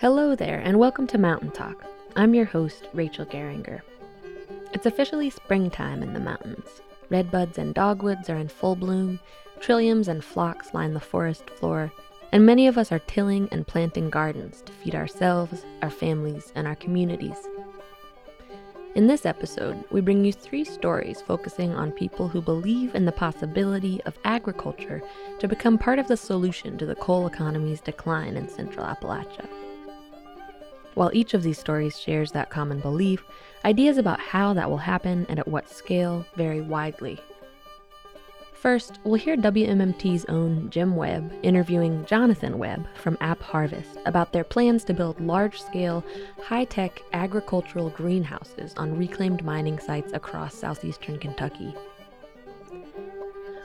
Hello there, and welcome to Mountain Talk. I'm your host, Rachel Geringer. It's officially springtime in the mountains. Redbuds and dogwoods are in full bloom, trilliums and phlox line the forest floor, and many of us are tilling and planting gardens to feed ourselves, our families, and our communities. In this episode, we bring you three stories focusing on people who believe in the possibility of agriculture to become part of the solution to the coal economy's decline in central Appalachia. While each of these stories shares that common belief, ideas about how that will happen and at what scale vary widely. First, we'll hear WMMT's own Jim Webb interviewing Jonathan Webb from App Harvest about their plans to build large scale, high tech agricultural greenhouses on reclaimed mining sites across southeastern Kentucky.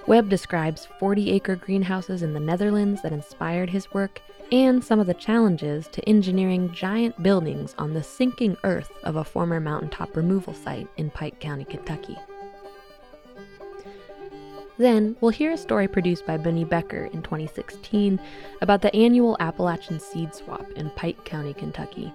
Webb describes 40 acre greenhouses in the Netherlands that inspired his work and some of the challenges to engineering giant buildings on the sinking earth of a former mountaintop removal site in Pike County, Kentucky. Then, we'll hear a story produced by Bunny Becker in 2016 about the annual Appalachian Seed Swap in Pike County, Kentucky.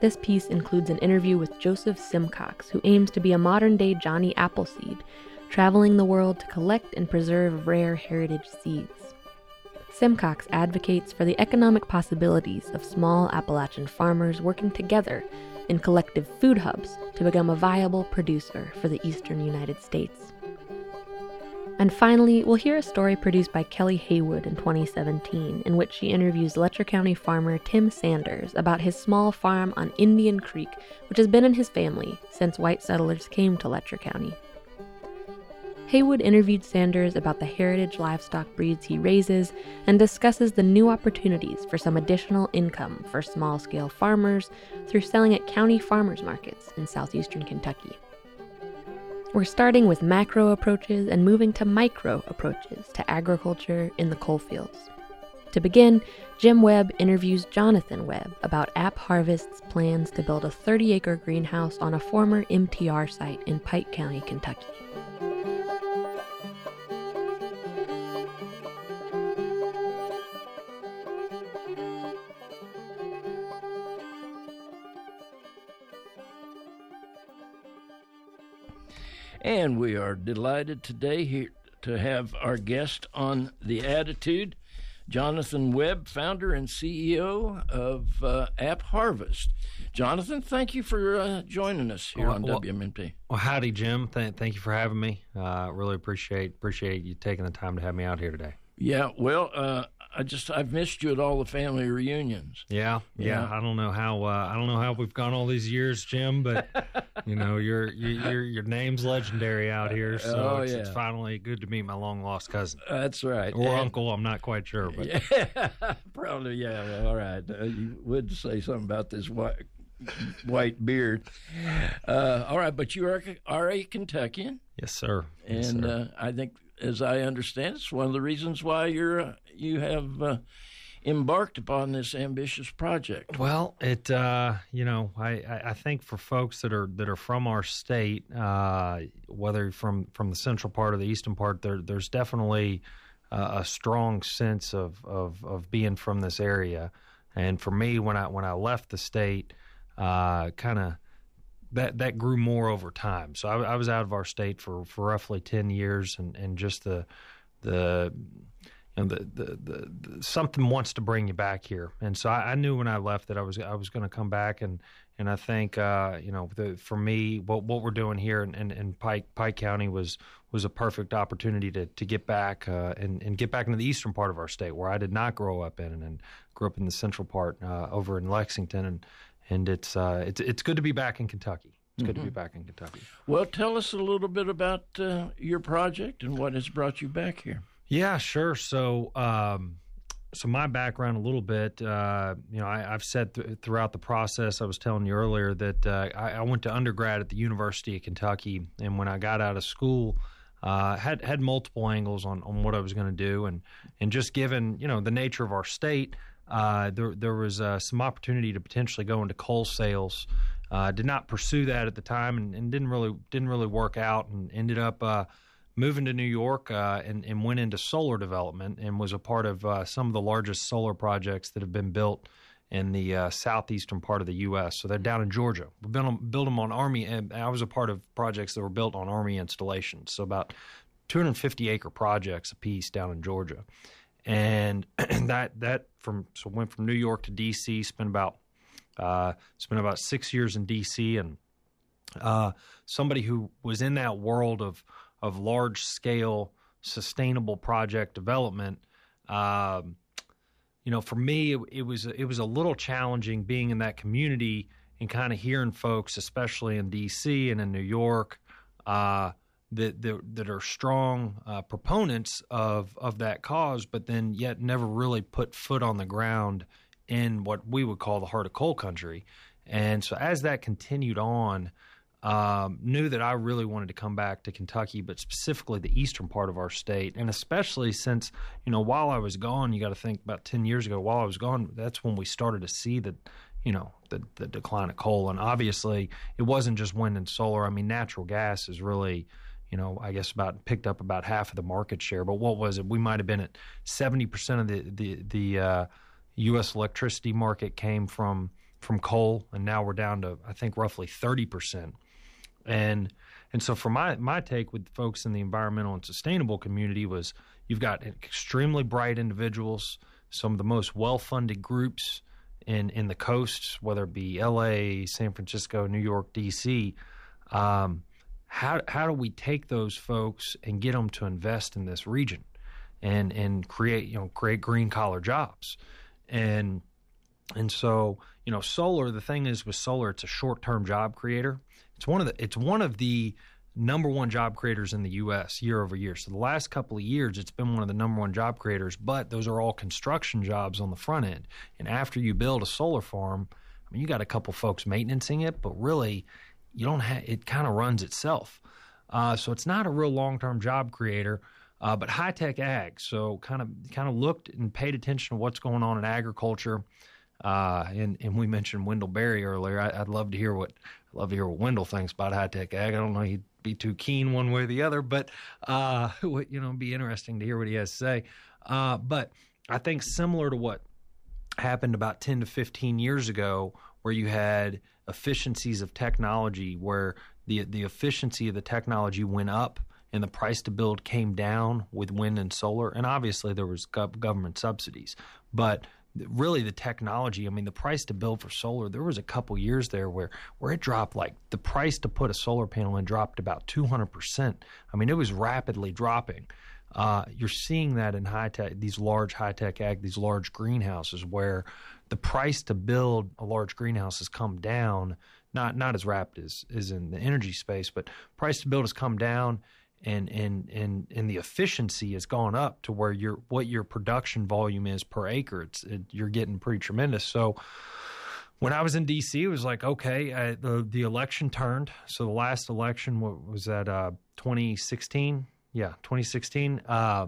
This piece includes an interview with Joseph Simcox, who aims to be a modern day Johnny Appleseed, traveling the world to collect and preserve rare heritage seeds. Simcox advocates for the economic possibilities of small Appalachian farmers working together in collective food hubs to become a viable producer for the eastern United States. And finally, we'll hear a story produced by Kelly Haywood in 2017, in which she interviews Letcher County farmer Tim Sanders about his small farm on Indian Creek, which has been in his family since white settlers came to Letcher County. Haywood interviewed Sanders about the heritage livestock breeds he raises and discusses the new opportunities for some additional income for small scale farmers through selling at county farmers markets in southeastern Kentucky. We're starting with macro approaches and moving to micro approaches to agriculture in the coalfields. To begin, Jim Webb interviews Jonathan Webb about App Harvest's plans to build a 30 acre greenhouse on a former MTR site in Pike County, Kentucky. And we are delighted today here to have our guest on The Attitude, Jonathan Webb, founder and CEO of uh, App Harvest. Jonathan, thank you for uh, joining us here well, on well. Well, howdy, Jim. Th- thank you for having me. Uh, really appreciate appreciate you taking the time to have me out here today. Yeah, well, uh, I just I've missed you at all the family reunions. Yeah, yeah. yeah. I don't know how uh, I don't know how we've gone all these years, Jim, but you know your your your name's legendary out here. So oh, it's, yeah. it's, finally good to meet my long lost cousin. That's right, or and, uncle. I'm not quite sure, but yeah, probably yeah. All right, uh, you would say something about this white white beard. Uh, all right, but you are are a Kentuckian. Yes, sir. And yes, sir. Uh, I think as I understand, it's one of the reasons why you're uh, you have uh, embarked upon this ambitious project. Well, it uh, you know I, I think for folks that are that are from our state, uh, whether from from the central part or the eastern part, there there's definitely a strong sense of, of of being from this area. And for me, when I when I left the state, uh, kind of that that grew more over time. So I, I, was out of our state for, for roughly ten years, and, and just the the you know, the, the, the, the, something wants to bring you back here, and so I, I knew when I left that I was I was going to come back, and and I think uh, you know the, for me what what we're doing here in, in, in, Pike Pike County was was a perfect opportunity to to get back uh, and and get back into the eastern part of our state where I did not grow up in, and, grew up in the central part uh, over in Lexington, and and it's uh, it's it's good to be back in Kentucky. It's mm-hmm. good to be mm-hmm. back in Kentucky. Well, tell us a little bit about uh, your project and what has brought you back here. Yeah, sure. So, um, so my background a little bit. Uh, you know, I, have said th- throughout the process. I was telling you earlier that uh, I, I, went to undergrad at the University of Kentucky, and when I got out of school. Uh, had had multiple angles on, on what I was going to do, and and just given you know the nature of our state, uh, there there was uh, some opportunity to potentially go into coal sales. Uh, did not pursue that at the time, and, and, didn't really didn't really work out, and ended up uh, moving to New York uh, and, and, went into solar development, and was a part of uh, some of the largest solar projects that have been built in the southeastern part of the U.S. So they're down in Georgia. We built built them on Army, and I was a part of projects that were built on Army installations. So about 250 acre projects apiece down in Georgia, and that that from so went from New York to D.C. Spent about uh, spent about six years in D.C. and uh, somebody who was in that world of of large scale sustainable project development. Um, you know, for me, it, it, was it was a little challenging being in that community and kind of hearing folks, especially in D.C. and in New York, uh, that, that, that are strong uh, proponents of of that cause, but then yet never really put foot on the ground in what we would call the heart of coal country. And so, as that continued on, um, knew that I really wanted to come back to Kentucky, but specifically the eastern part of our state, and especially since you know while I was gone, you got to think about ten years ago. While I was gone, that's when we started to see that you know the the decline of coal, and obviously it wasn't just wind and solar. I mean, natural gas is really you know, I guess about picked up about half of the market share. But what was it? We might have been at seventy percent of the the the uh, U.S. electricity market came from from coal, and now we're down to I think roughly thirty percent. And and so for my my take with folks in the environmental and sustainable community was you've got extremely bright individuals, some of the most well funded groups in in the coasts, whether it be L.A., San Francisco, New York, D.C. Um, how how do we take those folks and get them to invest in this region and and create you know create green collar jobs and and so you know solar the thing is with solar it's a short term job creator it's one of the it's one of the number one job creators in the U.S. year over year. So the last couple of years, it's been one of the number one job creators. But those are all construction jobs on the front end. And after you build a solar farm, I mean, you got a couple folks maintaining it, but really, you don't have. It kind of runs itself. Uh, so it's not a real long term job creator. Uh, but high tech ag, so kind of kind of looked and paid attention to what's going on in agriculture, uh, and and we mentioned Wendell Berry earlier. I, would love to hear what love to hear what Wendell thinks about high tech ag. I don't know he'd be too keen one way or the other, but uh, you know, it'd be interesting to hear what he has to say. Uh, but I think similar to what happened about ten to fifteen years ago, where you had efficiencies of technology, where the the efficiency of the technology went up and the price to build came down with wind and solar, and obviously there was government subsidies, but really the technology. I mean, the price to build for solar. There was a couple years there where where it dropped like the price to put a solar panel in dropped about two hundred percent. I mean, it was rapidly dropping. Uh, you're seeing that in high tech, these large high tech ag, these large greenhouses, where the price to build a large greenhouse has come down. Not not as rapid as, as in the energy space, but price to build has come down and and and and the efficiency has gone up to where your what your production volume is per acre. It's it, you're getting pretty tremendous. So when I was in D.C., it was like okay, uh, the the election turned. So the last election what was that uh, 2016? Yeah, 2016. Uh,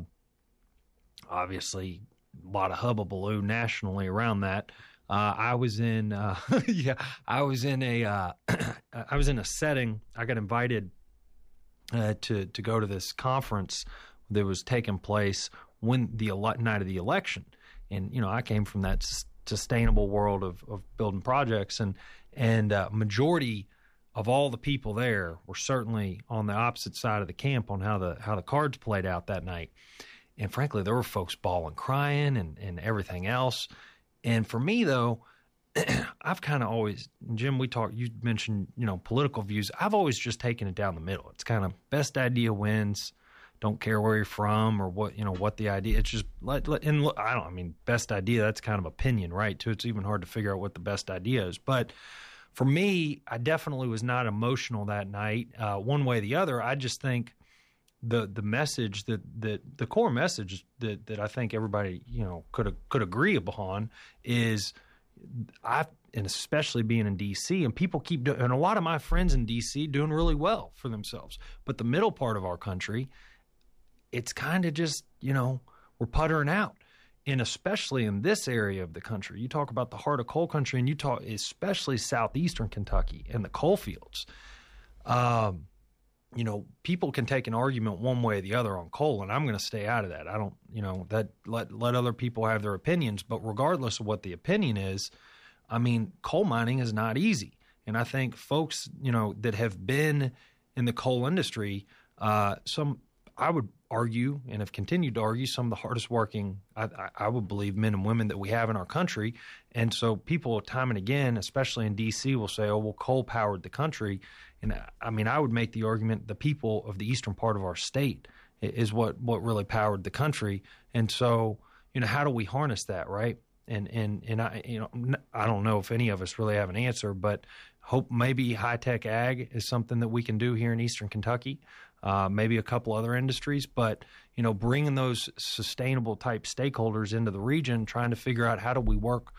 obviously, a lot of hubbubaloo nationally around that. Uh, I was in, uh, yeah, I was in a, uh, I was in a setting. I got invited uh, to to go to this conference that was taking place when the ele- night of the election, and you know I came from that s- sustainable world of, of building projects, and and uh, majority of all the people there were certainly on the opposite side of the camp on how the how the cards played out that night, and frankly there were folks bawling, crying, and and everything else, and for me though I've kind of always, Jim, we talked, you mentioned, you know, political views. I've always just taken it down the middle. It's kind of best idea wins. Don't care where you're from or what, you know, what the idea. It's just, let, let, and look, I don't, I mean, best idea, that's kind of opinion, right? Too. It's even hard to figure out what the best idea is. But for me, I definitely was not emotional that night, uh, one way or the other. I just think the the message that, that the core message that, that I think everybody, you know, could could agree upon is – I and especially being in DC, and people keep and a lot of my friends in DC doing really well for themselves. But the middle part of our country, it's kind of just you know we're puttering out, and especially in this area of the country, you talk about the heart of coal country, and you talk especially southeastern Kentucky and the coal fields. Um, you know, people can take an argument one way or the other on coal, and I'm going to stay out of that. I don't, you know, that let let other people have their opinions. But regardless of what the opinion is, I mean, coal mining is not easy, and I think folks, you know, that have been in the coal industry, uh, some I would argue and have continued to argue some of the hardest working, I, I, would believe, men and women that we have in our country. And so people, time and again, especially in D.C., will say, "Oh, well, coal powered the country." And I mean, I would make the argument the people of the eastern part of our state is what what really powered the country. And so, you know, how do we harness that, right? And and and I, you know, I don't know if any of us really have an answer, but hope maybe high tech ag is something that we can do here in eastern Kentucky. Uh, maybe a couple other industries, but you know, bringing those sustainable type stakeholders into the region, trying to figure out how do we work,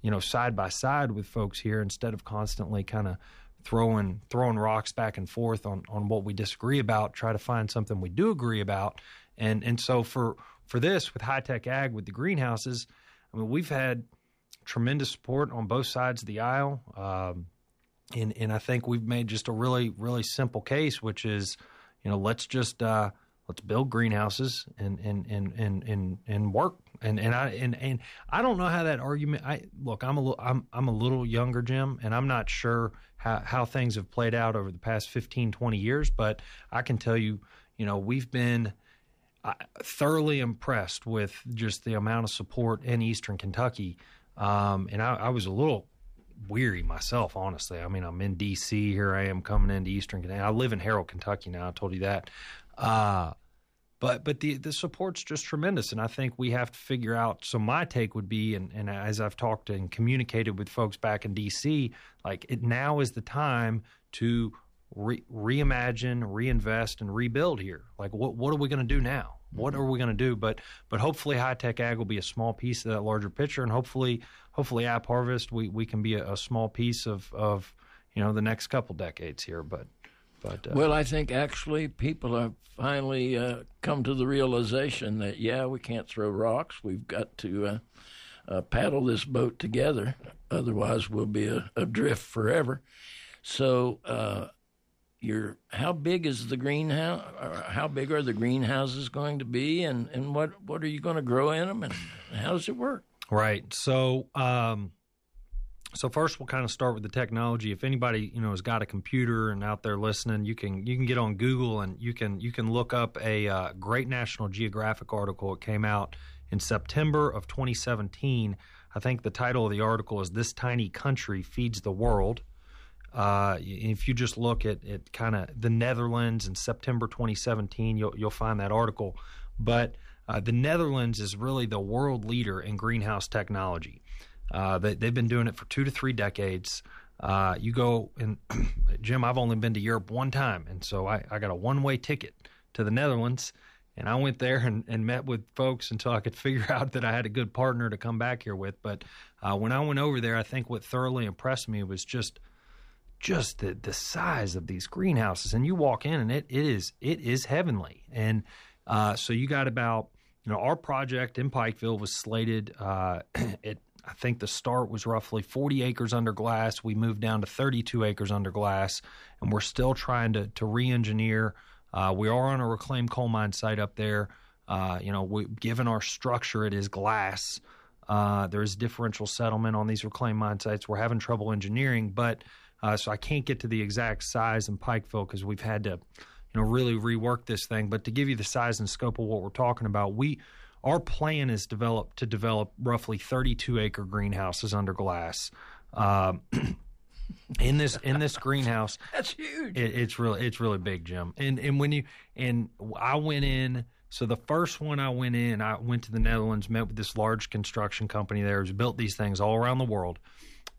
you know, side by side with folks here instead of constantly kind of throwing throwing rocks back and forth on on what we disagree about. Try to find something we do agree about, and and so for for this with high tech ag with the greenhouses, I mean, we've had tremendous support on both sides of the aisle. Um, and, and I think we've made just a really, really simple case, which is, you know, let's just uh, let's build greenhouses and and and and and, and work. And and I and, and I don't know how that argument. I look, I'm a little I'm I'm a little younger, Jim, and I'm not sure how how things have played out over the past 15, 20 years. But I can tell you, you know, we've been uh, thoroughly impressed with just the amount of support in Eastern Kentucky. Um, and I, I was a little weary myself, honestly. I mean, I'm in D.C. Here I am coming into Eastern Kentucky. I live in Harold, Kentucky now. I told you that. Uh, but but the the support's just tremendous, and I think we have to figure out. So my take would be, and, and as I've talked and communicated with folks back in D.C., like it now is the time to re- reimagine, reinvest, and rebuild here. Like what what are we going to do now? What are we going to do? But but hopefully, high tech ag will be a small piece of that larger picture, and hopefully hopefully, App Harvest we we can be a, a small piece of of you know the next couple decades here. But but, uh, well, I think actually people have finally uh, come to the realization that yeah, we can't throw rocks. We've got to uh, uh paddle this boat together, otherwise we'll be adrift forever. So, uh, your how big is the greenhouse? How big are the greenhouses going to be, and and what what are you going to grow in them, and how does it work? Right. So. Um so first, we'll kind of start with the technology. If anybody you know has got a computer and out there listening, you can you can get on Google and you can you can look up a uh, great National Geographic article. It came out in September of 2017. I think the title of the article is "This Tiny Country Feeds the World." Uh, if you just look at, at kind of the Netherlands in September 2017, you'll you'll find that article. But uh, the Netherlands is really the world leader in greenhouse technology. Uh, they, have been doing it for two to three decades. Uh, you go and Jim, I've only been to Europe one time, and so I, I got a one way ticket to the Netherlands. And I went there and, and met with folks until I could figure out that I had a good partner to come back here with. But uh, when I went over there, I think what thoroughly impressed me was just just the, the size of these greenhouses. And you walk in and it, it is it is heavenly. And uh, so you got about you know our project in Pikeville was slated uh, at I think the start was roughly 40 acres under glass. We moved down to 32 acres under glass, and we're still trying to, to re engineer. Uh, we are on a reclaimed coal mine site up there. Uh, you know, we, given our structure, it is glass. Uh, there is differential settlement on these reclaimed mine sites. We're having trouble engineering, but uh, so I can't get to the exact size in Pikeville because we've had to, you know, really rework this thing. But to give you the size and scope of what we're talking about, we our plan is developed to develop roughly 32 acre greenhouses under glass. Um, in this in this greenhouse, that's huge. It, it's really it's really big, Jim. And and when you and I went in. So the first one I went in, I went to the Netherlands, met with this large construction company there who's built these things all around the world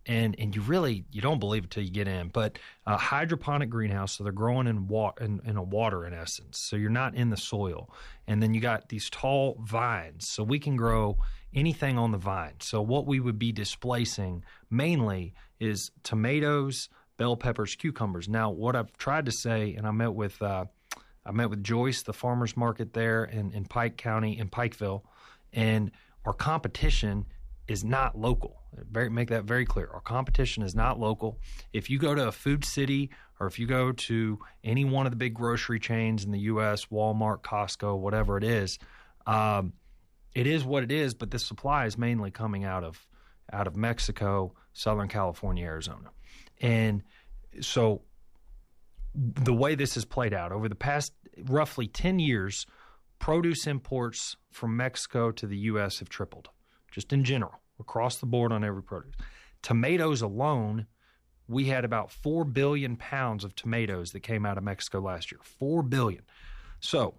and and you really you don't believe it till you get in. But a hydroponic greenhouse, so they're growing in water in, in, a water in essence. So you're not in the soil, and then you got these tall vines, so we can grow anything on the vine. So what we would be displacing mainly is tomatoes, bell peppers, cucumbers. Now what I've tried to say, and I met with uh, I met with Joyce, the farmers market there in, in Pike County in Pikeville, and our competition is not local. Very, make that very clear. Our competition is not local. If you go to a food city or if you go to any one of the big grocery chains in the U.S., Walmart, Costco, whatever it is, um, it is what it is. But this supply is mainly coming out of out of Mexico, Southern California, Arizona, and so the way this has played out over the past roughly ten years, produce imports from Mexico to the U.S. have tripled, just in general across the board on every produce. Tomatoes alone, we had about 4 billion pounds of tomatoes that came out of Mexico last year. 4 billion. So,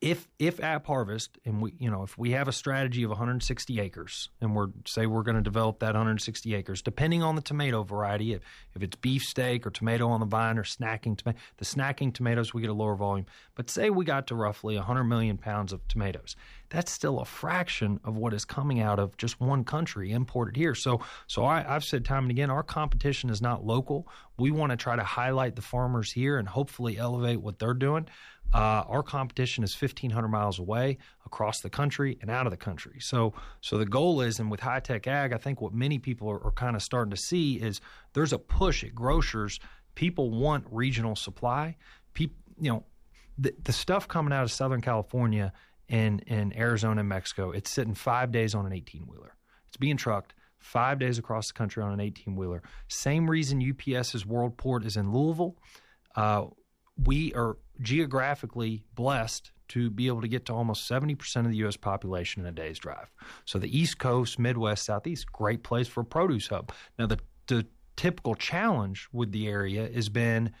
if if App Harvest and we you know if we have a strategy of 160 acres and we're say we're going to develop that 160 acres depending on the tomato variety if, if it's beefsteak or tomato on the vine or snacking tomato the snacking tomatoes we get a lower volume. But say we got to roughly 100 million pounds of tomatoes. That's still a fraction of what is coming out of just one country imported here. So so I, I've said time and again our competition is not local. We want to try to highlight the farmers here and hopefully elevate what they're doing uh, our competition is 1,500 miles away across the country and out of the country. So, so the goal is, and with high tech ag, I think what many people are, are kind of starting to see is there's a push at grocers. People want regional supply. People, you know, the, the stuff coming out of Southern California and, and Arizona and Mexico, it's sitting five days on an 18 wheeler. It's being trucked five days across the country on an 18 wheeler. Same reason UPS's World Port is in Louisville. Uh, we are geographically blessed to be able to get to almost 70% of the U.S. population in a day's drive. So the East Coast, Midwest, Southeast, great place for a produce hub. Now, the, the typical challenge with the area has been,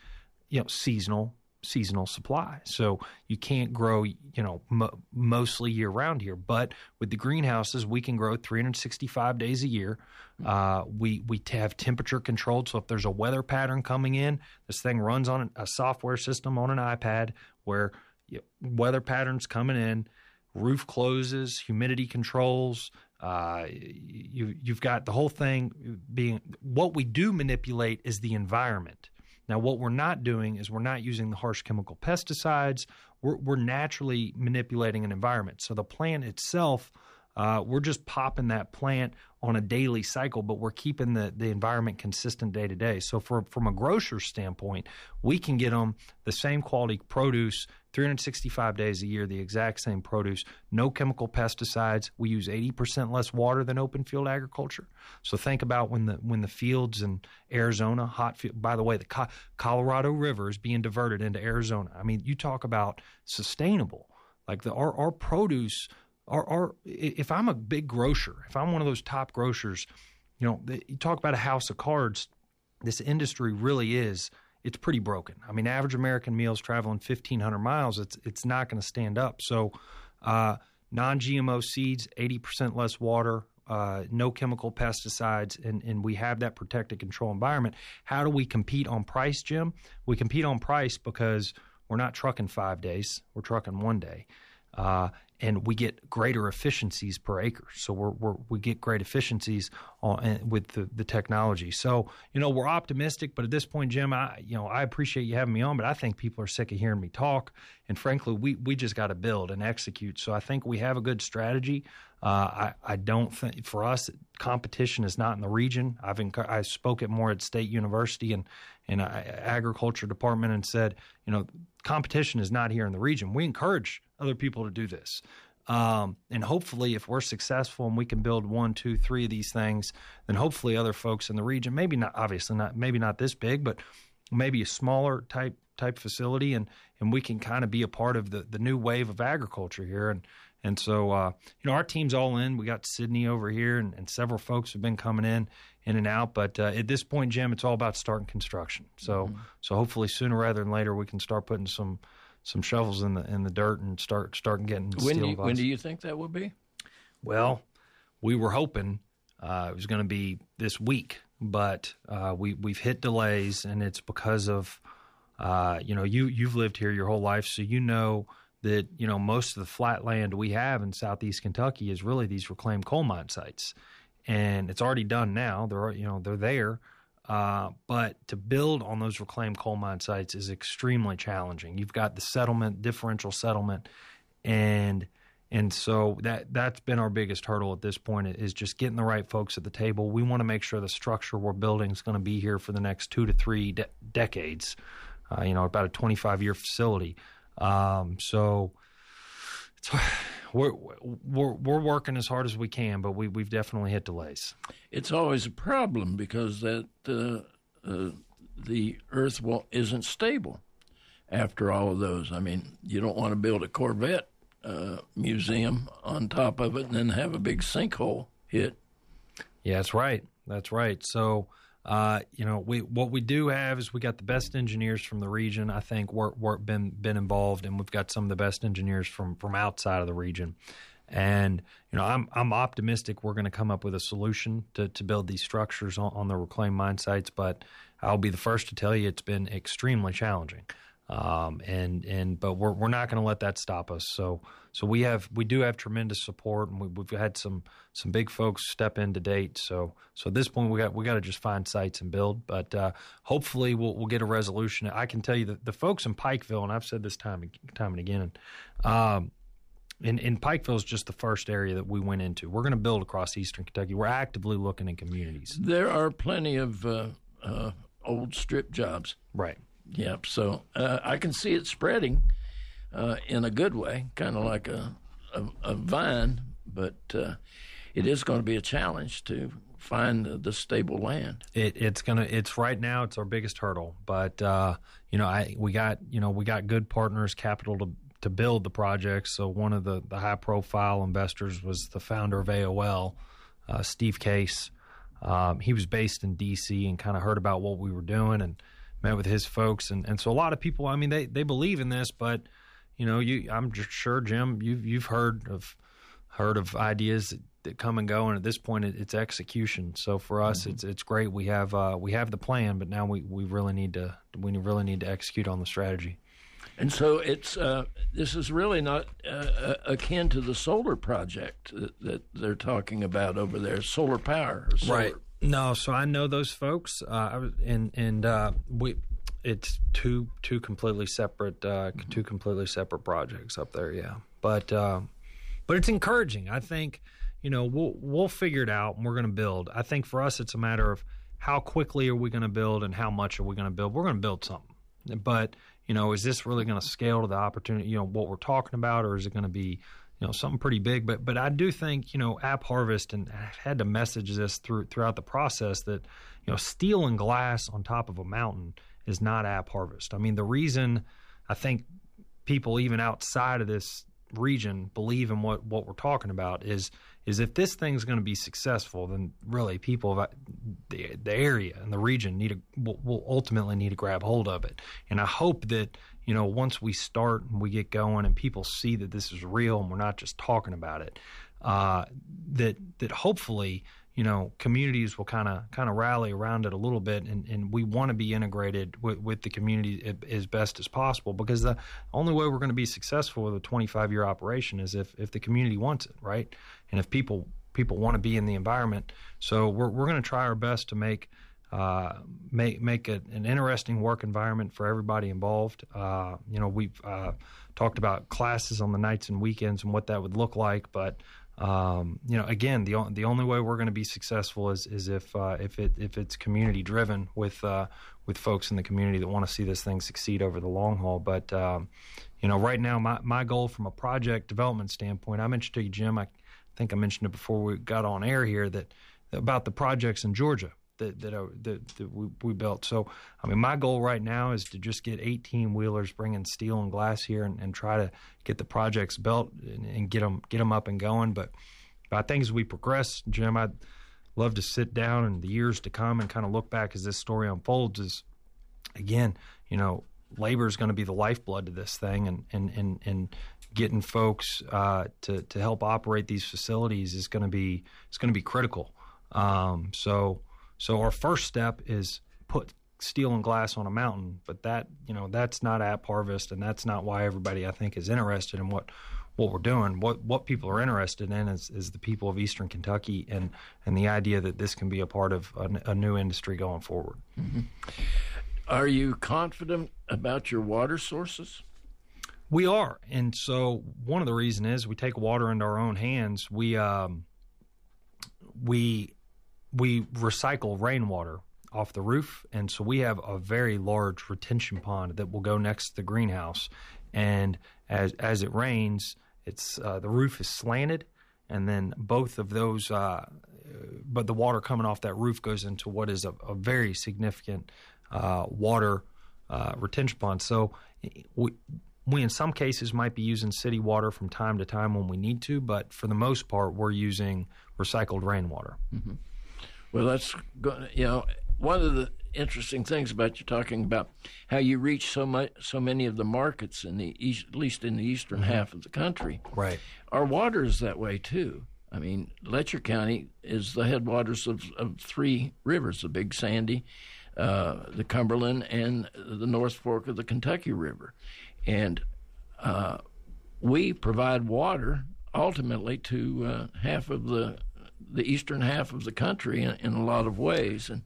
you know, seasonal seasonal supply. So you can't grow, you know, mo- mostly year round here. But with the greenhouses, we can grow 365 days a year. Uh, we we have temperature controlled. So if there's a weather pattern coming in, this thing runs on a software system on an iPad where you know, weather patterns coming in, roof closes, humidity controls. Uh, you, you've got the whole thing being what we do manipulate is the environment now, what we're not doing is we're not using the harsh chemical pesticides. We're, we're naturally manipulating an environment. So the plant itself, uh, we're just popping that plant on a daily cycle, but we're keeping the, the environment consistent day to day. So for, from a grocer standpoint, we can get them the same quality produce 365 days a year, the exact same produce, no chemical pesticides. We use 80% less water than open field agriculture. So think about when the when the fields in Arizona, hot field, by the way, the Co- Colorado River is being diverted into Arizona. I mean, you talk about sustainable. Like the our, our produce, if I'm a big grocer, if I'm one of those top grocers, you know, you talk about a house of cards. This industry really is it's pretty broken. I mean, average American meals traveling 1,500 miles, it's it's not going to stand up. So, uh, non-GMO seeds, 80% less water, uh, no chemical pesticides, and, and we have that protected control environment. How do we compete on price, Jim? We compete on price because we're not trucking five days; we're trucking one day. Uh, and we get greater efficiencies per acre. So we're, we're, we get great efficiencies on, with the, the technology. So you know we're optimistic, but at this point, Jim, I you know I appreciate you having me on, but I think people are sick of hearing me talk. And frankly, we we just got to build and execute. So I think we have a good strategy. Uh, I I don't think for us competition is not in the region. I've enc- I spoke at Morehead State University and in agriculture department and said, you know, competition is not here in the region. We encourage other people to do this. Um, and hopefully, if we're successful and we can build one, two, three of these things, then hopefully other folks in the region, maybe not, obviously not, maybe not this big, but maybe a smaller type type facility, and and we can kind of be a part of the the new wave of agriculture here. And and so, uh, you know, our team's all in. We got Sydney over here, and, and several folks have been coming in in and out. But uh, at this point, Jim, it's all about starting construction. So mm-hmm. so hopefully sooner rather than later, we can start putting some some shovels in the in the dirt and start starting getting when do you, when do you think that would be? Well, we were hoping uh, it was going to be this week, but uh, we we've hit delays, and it's because of uh, you know you you've lived here your whole life, so you know that you know most of the flat land we have in southeast Kentucky is really these reclaimed coal mine sites, and it's already done now. They're you know they're there, uh, but to build on those reclaimed coal mine sites is extremely challenging. You've got the settlement, differential settlement, and And so that that's been our biggest hurdle at this point is just getting the right folks at the table. We want to make sure the structure we're building is going to be here for the next two to three de- decades. Uh, you know, about a 25 year facility. Um, so we're, we're we're working as hard as we can, but we we've definitely hit delays. It's always a problem because that uh, uh, the Earth will, isn't stable after all of those. I mean, you don't want to build a Corvette uh, museum on top of it and then have a big sinkhole hit. Yeah, that's right. That's right. So, uh, you know, we what we do have is we got the best engineers from the region. I think work work been been involved, and we've got some of the best engineers from from outside of the region. And you know, I'm I'm optimistic we're going to come up with a solution to, to build these structures on, on the reclaimed mine sites. But I'll be the first to tell you it's been extremely challenging. Um, and and but we're we're not going to let that stop us. So so we have we do have tremendous support, and we, have had some some big folks step in to date. So so at this point we got we got to just find sites and build. But uh, hopefully we'll we'll get a resolution. I can tell you that the folks in Pikeville, and I've said this time time and again. Um, in, in Pikeville is just the first area that we went into. We're going to build across eastern Kentucky. We're actively looking in communities. There are plenty of uh, uh, old strip jobs. Right. Yep. So uh, I can see it spreading uh, in a good way, kind of like a, a, a, vine, but uh, it is going to be a challenge to find the, the stable land. It, it's gonna. It's right now. It's our biggest hurdle, but uh, you know, I we got you know we got good partners, capital to to build the project. So one of the, the high profile investors was the founder of AOL, uh, Steve Case. Um, he was based in D.C. and kind of heard about what we were doing and met with his folks, and, and so a lot of people. I mean, they they believe in this, but you know, you I'm sure Jim, you've you've heard of heard of ideas that, that come and go, and at this point, it, it's execution. So for us, mm-hmm. it's it's great. We have uh, we have the plan, but now we, we really need to we really need to execute on the strategy. And so it's uh, this is really not uh, uh akin to the solar project that, that, they're talking about over there, solar power, solar. right? No, so I know those folks, uh, and and uh, we it's two two completely separate uh, mm-hmm. two completely separate projects up there. Yeah, but uh, but it's encouraging. I think you know we'll we'll figure it out and we're going to build. I think for us it's a matter of how quickly are we going to build and how much are we going to build. We're going to build something, but you know is this really going to scale to the opportunity? You know what we're talking about, or is it going to be you know something pretty big. But but I do think you know App Harvest and I've had to message this through throughout the process that you know steel and glass on top of a mountain is not App Harvest. I mean the reason I think people even outside of this region believe in what what we're talking about is is if this thing's going to be successful, then really people the, the area and the region need to will, will ultimately need to grab hold of it. And I hope that you know, once we start and we get going and people see that this is real and we're not just talking about it, uh, that that hopefully you know communities will kind of kind of rally around it a little bit and, and we want to be integrated with, with the community as best as possible because the only way we're going to be successful with a 25 year operation is if, if the community wants it right? And if people people want to be in the environment. So we're, we're going to try our best to make uh, make make it an interesting work environment for everybody involved. Uh, you know, we've uh, talked about classes on the nights and weekends and what that would look like, but um, you know, again, the the only way we're going to be successful is is if uh, if it if it's community driven with uh, with folks in the community that want to see this thing succeed over the long haul. But um, you know, right now, my my goal from a project development standpoint, I mentioned to you, Jim. I think I mentioned it before we got on air here that about the projects in Georgia that that, uh, that, that we, we, built. So, I mean, my goal right now is to just get 18 wheelers bringing steel and glass here and, and try to get the projects built and, and, get them get them up and going. But, but I think as we progress, Jim, I'd love to sit down in the years to come and kind of look back as this story unfolds. Is again, you know, labor is going to be the lifeblood to this thing, and and and and getting folks uh, to to help operate these facilities is going to be it's going to be critical. Um, so so our first step is put steel and glass on a mountain, but that you know that's not App Harvest, and that's not why everybody I think is interested in what what we're doing. What what people are interested in is, is the people of Eastern Kentucky and and the idea that this can be a part of a, a new industry going forward. Mm-hmm. Are you confident about your water sources? We are, and so one of the reasons is we take water into our own hands. We um, we we recycle rainwater off the roof, and so we have a very large retention pond that will go next to the greenhouse. And as as it rains, it's uh, the roof is slanted, and then both of those, uh, but the water coming off that roof goes into what is a, a very significant uh, water uh, retention pond. So we we in some cases might be using city water from time to time when we need to, but for the most part, we're using recycled rainwater. Mm-hmm. Well, that's you know one of the interesting things about you talking about how you reach so much, so many of the markets in the east, at least in the eastern mm-hmm. half of the country. Right. Our water is that way too. I mean, Letcher County is the headwaters of, of three rivers: the Big Sandy, uh, the Cumberland, and the North Fork of the Kentucky River, and uh, we provide water ultimately to uh, half of the the eastern half of the country in, in a lot of ways, and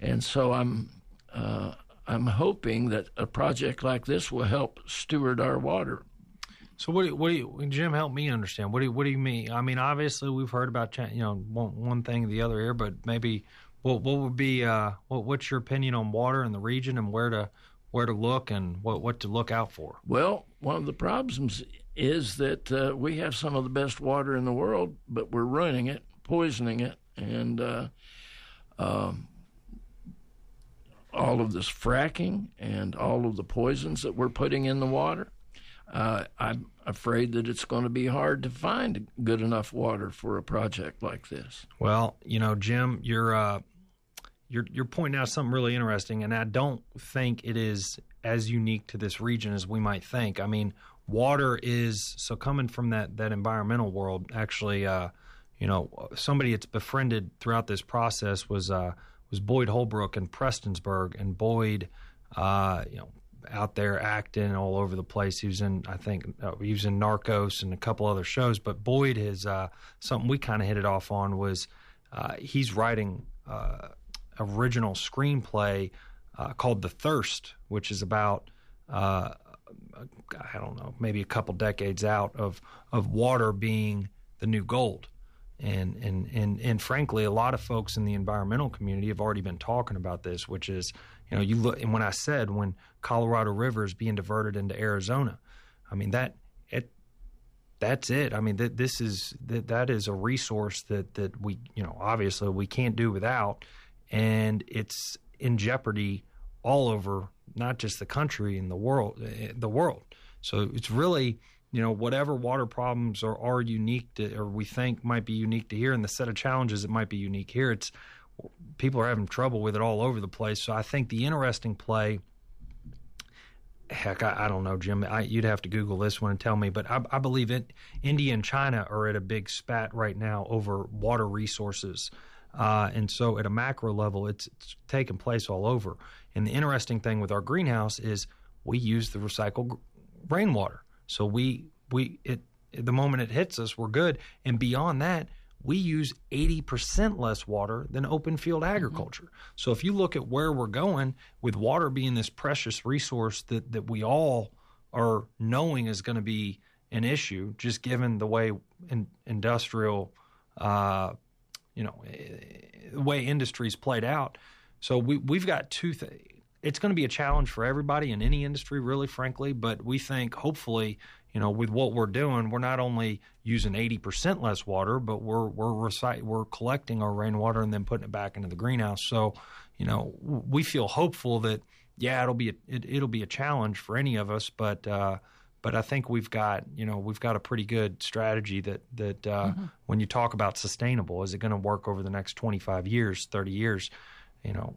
and so I'm uh, I'm hoping that a project like this will help steward our water. So what do you, what do you, Jim? Help me understand. What do you, what do you mean? I mean, obviously we've heard about you know one, one thing or the other here, but maybe what what would be uh, what what's your opinion on water in the region and where to where to look and what what to look out for? Well, one of the problems is that uh, we have some of the best water in the world, but we're ruining it, poisoning it, and uh, um, all of this fracking and all of the poisons that we're putting in the water, uh, I'm afraid that it's going to be hard to find good enough water for a project like this. Well, you know, Jim, you're uh, you're you're pointing out something really interesting, and I don't think it is as unique to this region as we might think. I mean, water is so coming from that that environmental world. Actually, uh, you know, somebody that's befriended throughout this process was uh, was Boyd Holbrook in Prestonsburg, and Boyd, uh, you know, out there acting all over the place. He was in, I think, uh, he was in Narcos and a couple other shows. But Boyd is uh, something we kind of hit it off on was uh, he's writing uh, original screenplay uh, called The Thirst, which is about. I don't know, maybe a couple decades out of of water being the new gold, and and and and frankly, a lot of folks in the environmental community have already been talking about this, which is, you know, you look. And when I said when Colorado River is being diverted into Arizona, I mean that it. That's it. I mean, that this is that that is a resource that that we, you know, obviously we can't do without, and it's in jeopardy all over, not just the country and the world, eh, the world. So it's really you know, whatever water problems are, are unique to, or we think might be unique to here, and the set of challenges that might be unique here, it's people are having trouble with it all over the place. So I think the interesting play, heck, I, I don't know, Jim. I, you'd have to Google this one and tell me, but I, I believe it. India and China are at a big spat right now over water resources. Uh, and so at a macro level, it's, it's taking place all over. And the interesting thing with our greenhouse is we use the recycled rainwater. So we we it the moment it hits us, we're good. And beyond that, we use 80% less water than open field mm-hmm. agriculture. Mm-hmm. So if you look at where we're going with water being this precious resource that, that we all are knowing is going to be an issue, just given the way in, industrial, uh, you know, the way industries played out. So we, we've got two things it's going to be a challenge for everybody in any industry, really, frankly. But we think, hopefully, you know, with what we're doing, we're not only using 80% less water, but we're we're recite, we're collecting our rainwater and then putting it back into the greenhouse. So, you know, we feel hopeful that yeah, it'll be a, it, will be a challenge for any of us, but uh, but I think we've got you know we've got a pretty good strategy that that uh, mm-hmm. when you talk about sustainable, is it going to work over the next 25 years, 30 years? You know,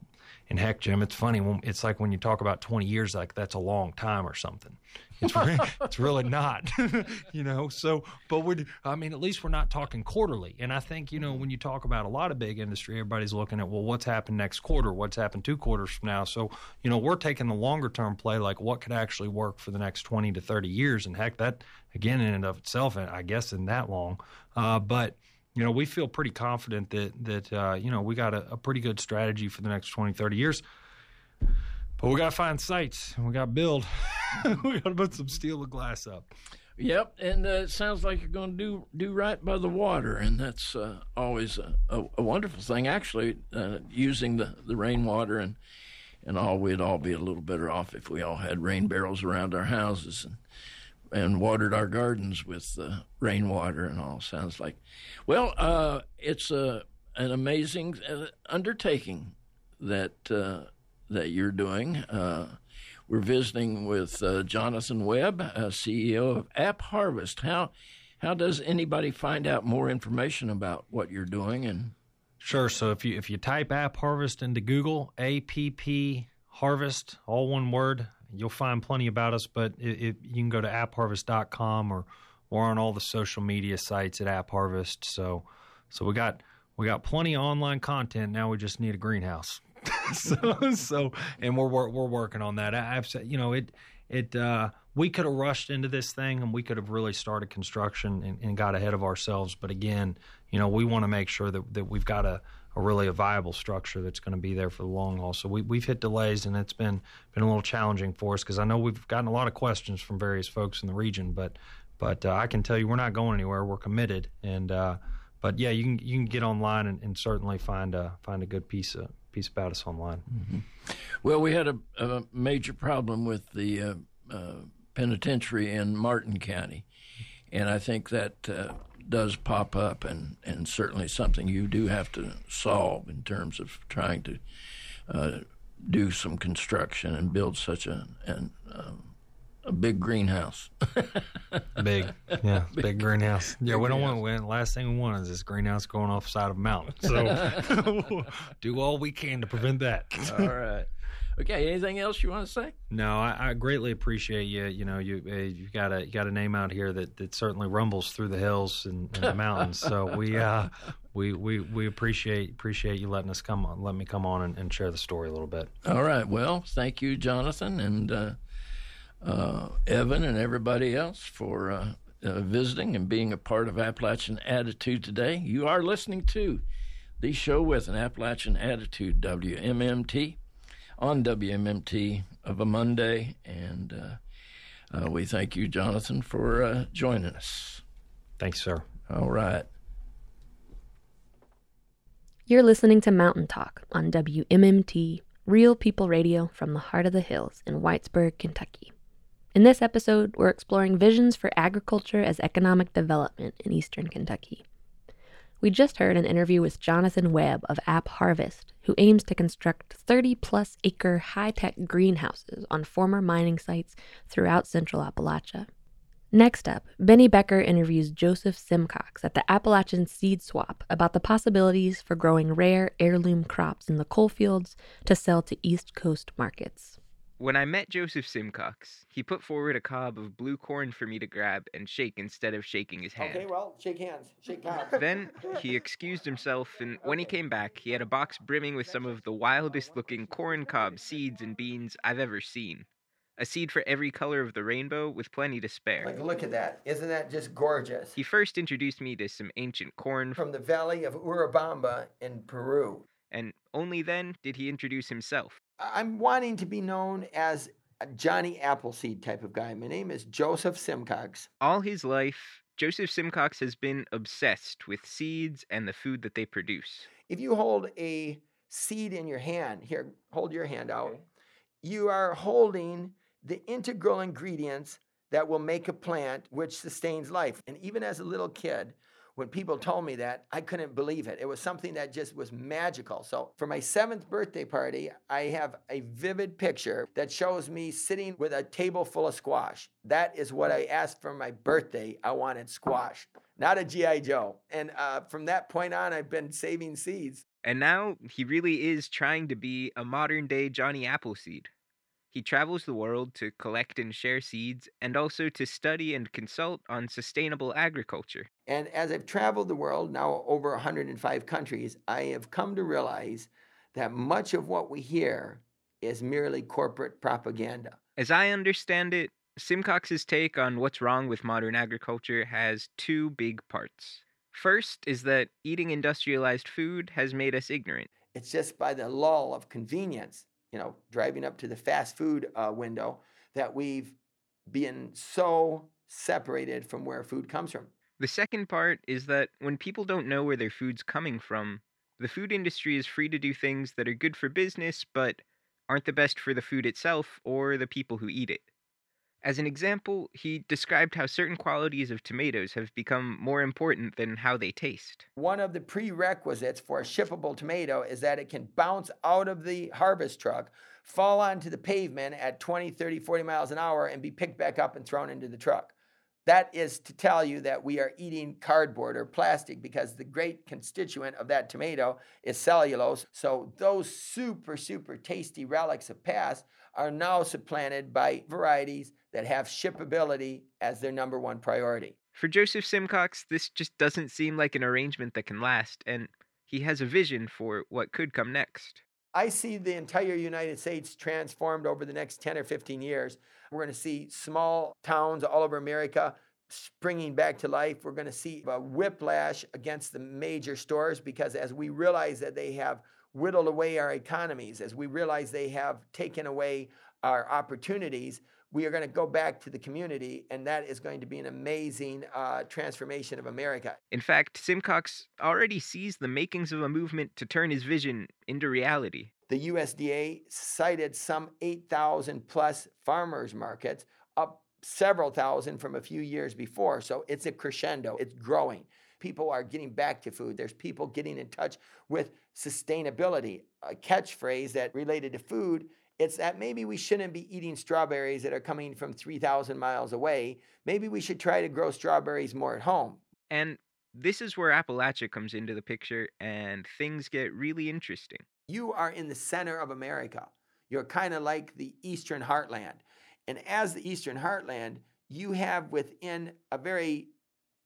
and heck, Jim, it's funny when it's like when you talk about 20 years, like that's a long time or something. It's really, it's really not, you know. So, but we I mean, at least we're not talking quarterly. And I think you know when you talk about a lot of big industry, everybody's looking at well, what's happened next quarter, what's happened two quarters from now. So, you know, we're taking the longer term play, like what could actually work for the next 20 to 30 years. And heck, that again in and of itself, I guess, in that long. Uh, but you know, we feel pretty confident that that uh, you know we got a, a, pretty good strategy for the next 20, 30 years. But we got to find sites and we got to build. we got to put some steel and glass up. Yep, and uh, it sounds like you're going to do do right by the water, and that's uh, always a, a, a, wonderful thing. Actually, uh, using the, the rainwater and and all, we'd all be a little better off if we all had rain barrels around our houses and and watered our gardens with uh, rainwater and all. Sounds like, well, uh, it's a an amazing uh, undertaking that that you're doing we're visiting with uh, Jonathan Webb, uh, CEO of App Harvest. How how does anybody find out more information about what you're doing? And sure. So if you if you type App Harvest into Google, A P P Harvest, all one word, you'll find plenty about us. But it, it, you can go to appharvest.com or or on all the social media sites at App Harvest. So so we got we got plenty of online content. Now we just need a greenhouse. so, so, and we're, we're, we're working on that. I, have said, you know, it it uh, we could have rushed into this thing and we could have really started construction and, and got ahead of ourselves. But again, you know, we want to make sure that that we've got a really a viable structure that's going to be there for the long haul. So we, we've hit delays, and it's been been a little challenging for us because I know we've gotten a lot of questions from various folks in the region, but but uh, I can tell you we're not going anywhere. We're committed, and uh, but yeah, you can you can get online and, and certainly find a find a good piece of piece about us online. Mm-hmm. Well, we had a, a, major problem with the uh, uh, penitentiary in Martin County, and I think that uh, does pop up, and, and certainly something you do have to solve in terms of trying to uh, do some construction and build such a an, um, a big greenhouse. big, yeah, big, big greenhouse. Yeah, big we don't greenhouse. want. We, last thing we want is this greenhouse going off the side of a mountain. So do all we can to prevent that. all right. Okay. Anything else you want to say? No, I, I greatly appreciate you. You know, you uh, you got a you got a name out here that, that certainly rumbles through the hills and, and the mountains. so we uh we, we we appreciate appreciate you letting us come on, let me come on and, and share the story a little bit. All right. Well, thank you, Jonathan, and. Uh, uh, Evan and everybody else for uh, uh, visiting and being a part of Appalachian Attitude today. You are listening to the show with an Appalachian Attitude, WMMT, on WMMT of a Monday. And uh, uh, we thank you, Jonathan, for uh, joining us. Thanks, sir. All right. You're listening to Mountain Talk on WMMT, Real People Radio from the heart of the hills in Whitesburg, Kentucky. In this episode, we're exploring visions for agriculture as economic development in eastern Kentucky. We just heard an interview with Jonathan Webb of App Harvest, who aims to construct 30 plus acre high tech greenhouses on former mining sites throughout central Appalachia. Next up, Benny Becker interviews Joseph Simcox at the Appalachian Seed Swap about the possibilities for growing rare heirloom crops in the coal fields to sell to East Coast markets. When I met Joseph Simcox, he put forward a cob of blue corn for me to grab and shake instead of shaking his hand. Okay, well, shake hands. Shake hands. Then he excused himself, and when he came back, he had a box brimming with some of the wildest looking corn cob seeds and beans I've ever seen. A seed for every color of the rainbow with plenty to spare. Like, look at that. Isn't that just gorgeous? He first introduced me to some ancient corn from the valley of Urubamba in Peru. And only then did he introduce himself. I'm wanting to be known as a Johnny Appleseed type of guy. My name is Joseph Simcox. All his life, Joseph Simcox has been obsessed with seeds and the food that they produce. If you hold a seed in your hand, here, hold your hand out, okay. you are holding the integral ingredients that will make a plant which sustains life. And even as a little kid, when people told me that, I couldn't believe it. It was something that just was magical. So, for my seventh birthday party, I have a vivid picture that shows me sitting with a table full of squash. That is what I asked for my birthday. I wanted squash, not a G.I. Joe. And uh, from that point on, I've been saving seeds. And now he really is trying to be a modern day Johnny Appleseed. He travels the world to collect and share seeds and also to study and consult on sustainable agriculture. And as I've traveled the world, now over 105 countries, I have come to realize that much of what we hear is merely corporate propaganda. As I understand it, Simcox's take on what's wrong with modern agriculture has two big parts. First is that eating industrialized food has made us ignorant. It's just by the lull of convenience you know, driving up to the fast food uh, window, that we've been so separated from where food comes from. The second part is that when people don't know where their food's coming from, the food industry is free to do things that are good for business but aren't the best for the food itself or the people who eat it. As an example, he described how certain qualities of tomatoes have become more important than how they taste. One of the prerequisites for a shippable tomato is that it can bounce out of the harvest truck, fall onto the pavement at 20, 30, 40 miles an hour, and be picked back up and thrown into the truck. That is to tell you that we are eating cardboard or plastic because the great constituent of that tomato is cellulose. So those super, super tasty relics of past are now supplanted by varieties that have shippability as their number one priority. For Joseph Simcox, this just doesn't seem like an arrangement that can last, and he has a vision for what could come next. I see the entire United States transformed over the next 10 or 15 years. We're going to see small towns all over America springing back to life. We're going to see a whiplash against the major stores because as we realize that they have whittled away our economies, as we realize they have taken away our opportunities, we are going to go back to the community, and that is going to be an amazing uh, transformation of America. In fact, Simcox already sees the makings of a movement to turn his vision into reality. The USDA cited some 8,000 plus farmers markets, up several thousand from a few years before. So it's a crescendo, it's growing. People are getting back to food. There's people getting in touch with sustainability. A catchphrase that related to food it's that maybe we shouldn't be eating strawberries that are coming from 3,000 miles away. Maybe we should try to grow strawberries more at home. And this is where Appalachia comes into the picture and things get really interesting. You are in the center of America. You're kind of like the Eastern Heartland. And as the Eastern Heartland, you have within a very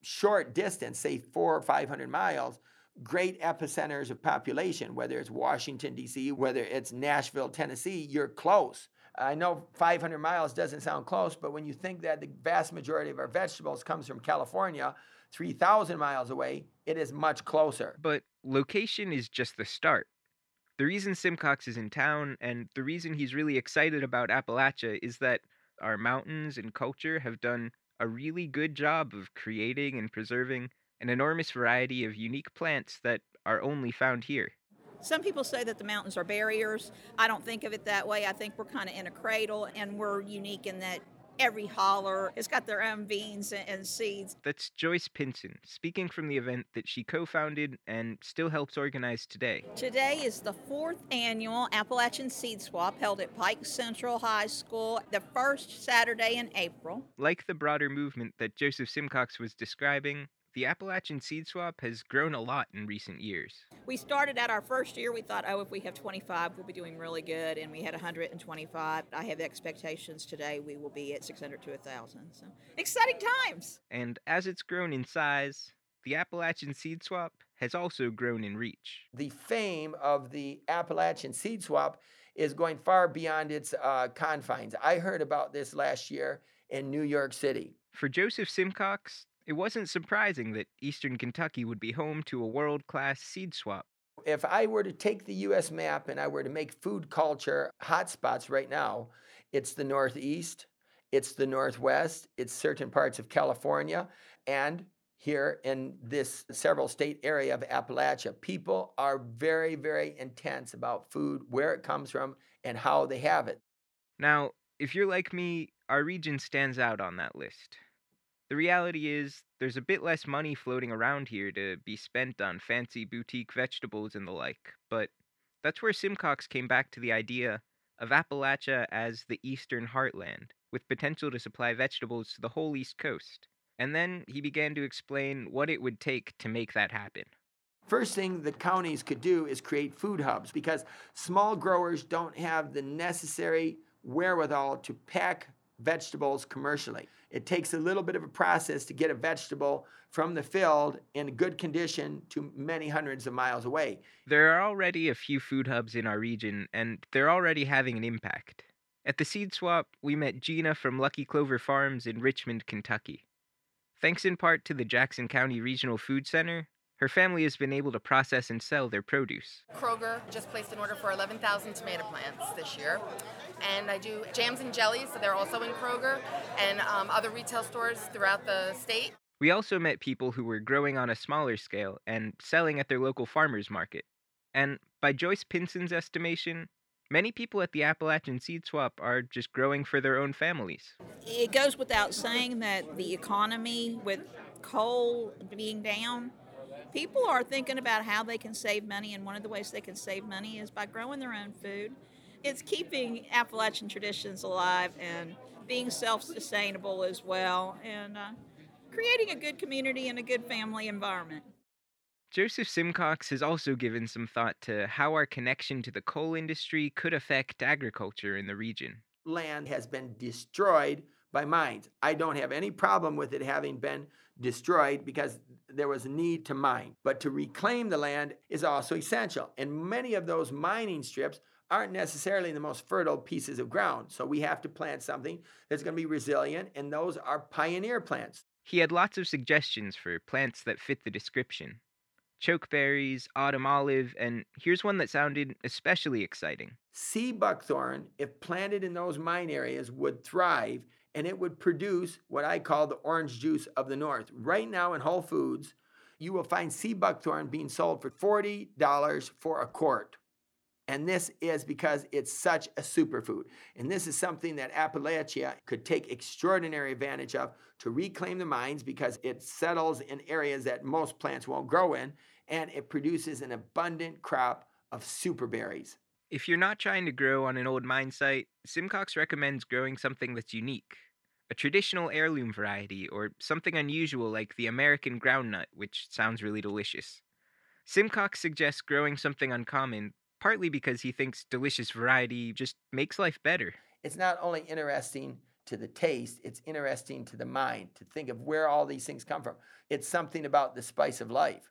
short distance, say four or 500 miles, great epicenters of population, whether it's Washington, D.C., whether it's Nashville, Tennessee, you're close. I know 500 miles doesn't sound close, but when you think that the vast majority of our vegetables comes from California, 3,000 miles away, it is much closer. But location is just the start. The reason Simcox is in town and the reason he's really excited about Appalachia is that our mountains and culture have done a really good job of creating and preserving an enormous variety of unique plants that are only found here. Some people say that the mountains are barriers. I don't think of it that way. I think we're kind of in a cradle and we're unique in that every holler has got their own beans and seeds. That's Joyce Pinson speaking from the event that she co founded and still helps organize today. Today is the fourth annual Appalachian Seed Swap held at Pike Central High School the first Saturday in April. Like the broader movement that Joseph Simcox was describing, the Appalachian Seed Swap has grown a lot in recent years. We started at our first year, we thought, oh, if we have 25, we'll be doing really good, and we had 125. I have expectations today we will be at 600 to 1,000. So exciting times! And as it's grown in size, the Appalachian Seed Swap has also grown in reach. The fame of the Appalachian Seed Swap is going far beyond its uh, confines. I heard about this last year in New York City. For Joseph Simcox, it wasn't surprising that eastern Kentucky would be home to a world class seed swap. If I were to take the US map and I were to make food culture hotspots right now, it's the Northeast, it's the Northwest, it's certain parts of California, and here in this several state area of Appalachia. People are very, very intense about food, where it comes from, and how they have it. Now, if you're like me, our region stands out on that list. The reality is, there's a bit less money floating around here to be spent on fancy boutique vegetables and the like, but that's where Simcox came back to the idea of Appalachia as the eastern heartland, with potential to supply vegetables to the whole East Coast. And then he began to explain what it would take to make that happen. First thing the counties could do is create food hubs because small growers don't have the necessary wherewithal to pack vegetables commercially. It takes a little bit of a process to get a vegetable from the field in good condition to many hundreds of miles away. There are already a few food hubs in our region, and they're already having an impact. At the seed swap, we met Gina from Lucky Clover Farms in Richmond, Kentucky. Thanks in part to the Jackson County Regional Food Center, her family has been able to process and sell their produce. Kroger just placed an order for 11,000 tomato plants this year. and I do jams and jellies. So they're also in Kroger and um, other retail stores throughout the state. We also met people who were growing on a smaller scale and selling at their local farmers market. And by Joyce Pinson's estimation, many people at the Appalachian Seed Swap are just growing for their own families. It goes without saying that the economy, with coal being down, people are thinking about how they can save money, and one of the ways they can save money is by growing their own food. It's keeping Appalachian traditions alive and being self sustainable as well, and uh, creating a good community and a good family environment. Joseph Simcox has also given some thought to how our connection to the coal industry could affect agriculture in the region. Land has been destroyed by mines. I don't have any problem with it having been destroyed because there was a need to mine. But to reclaim the land is also essential. And many of those mining strips aren't necessarily the most fertile pieces of ground. So we have to plant something that's going to be resilient, and those are pioneer plants. He had lots of suggestions for plants that fit the description chokeberries, autumn olive, and here's one that sounded especially exciting. Sea buckthorn, if planted in those mine areas, would thrive and it would produce what I call the orange juice of the North. Right now in Whole Foods, you will find sea buckthorn being sold for $40 for a quart. And this is because it's such a superfood. And this is something that Appalachia could take extraordinary advantage of to reclaim the mines because it settles in areas that most plants won't grow in and it produces an abundant crop of superberries. If you're not trying to grow on an old mine site, Simcox recommends growing something that's unique. A traditional heirloom variety, or something unusual like the American groundnut, which sounds really delicious. Simcox suggests growing something uncommon partly because he thinks delicious variety just makes life better. It's not only interesting to the taste, it's interesting to the mind to think of where all these things come from. It's something about the spice of life.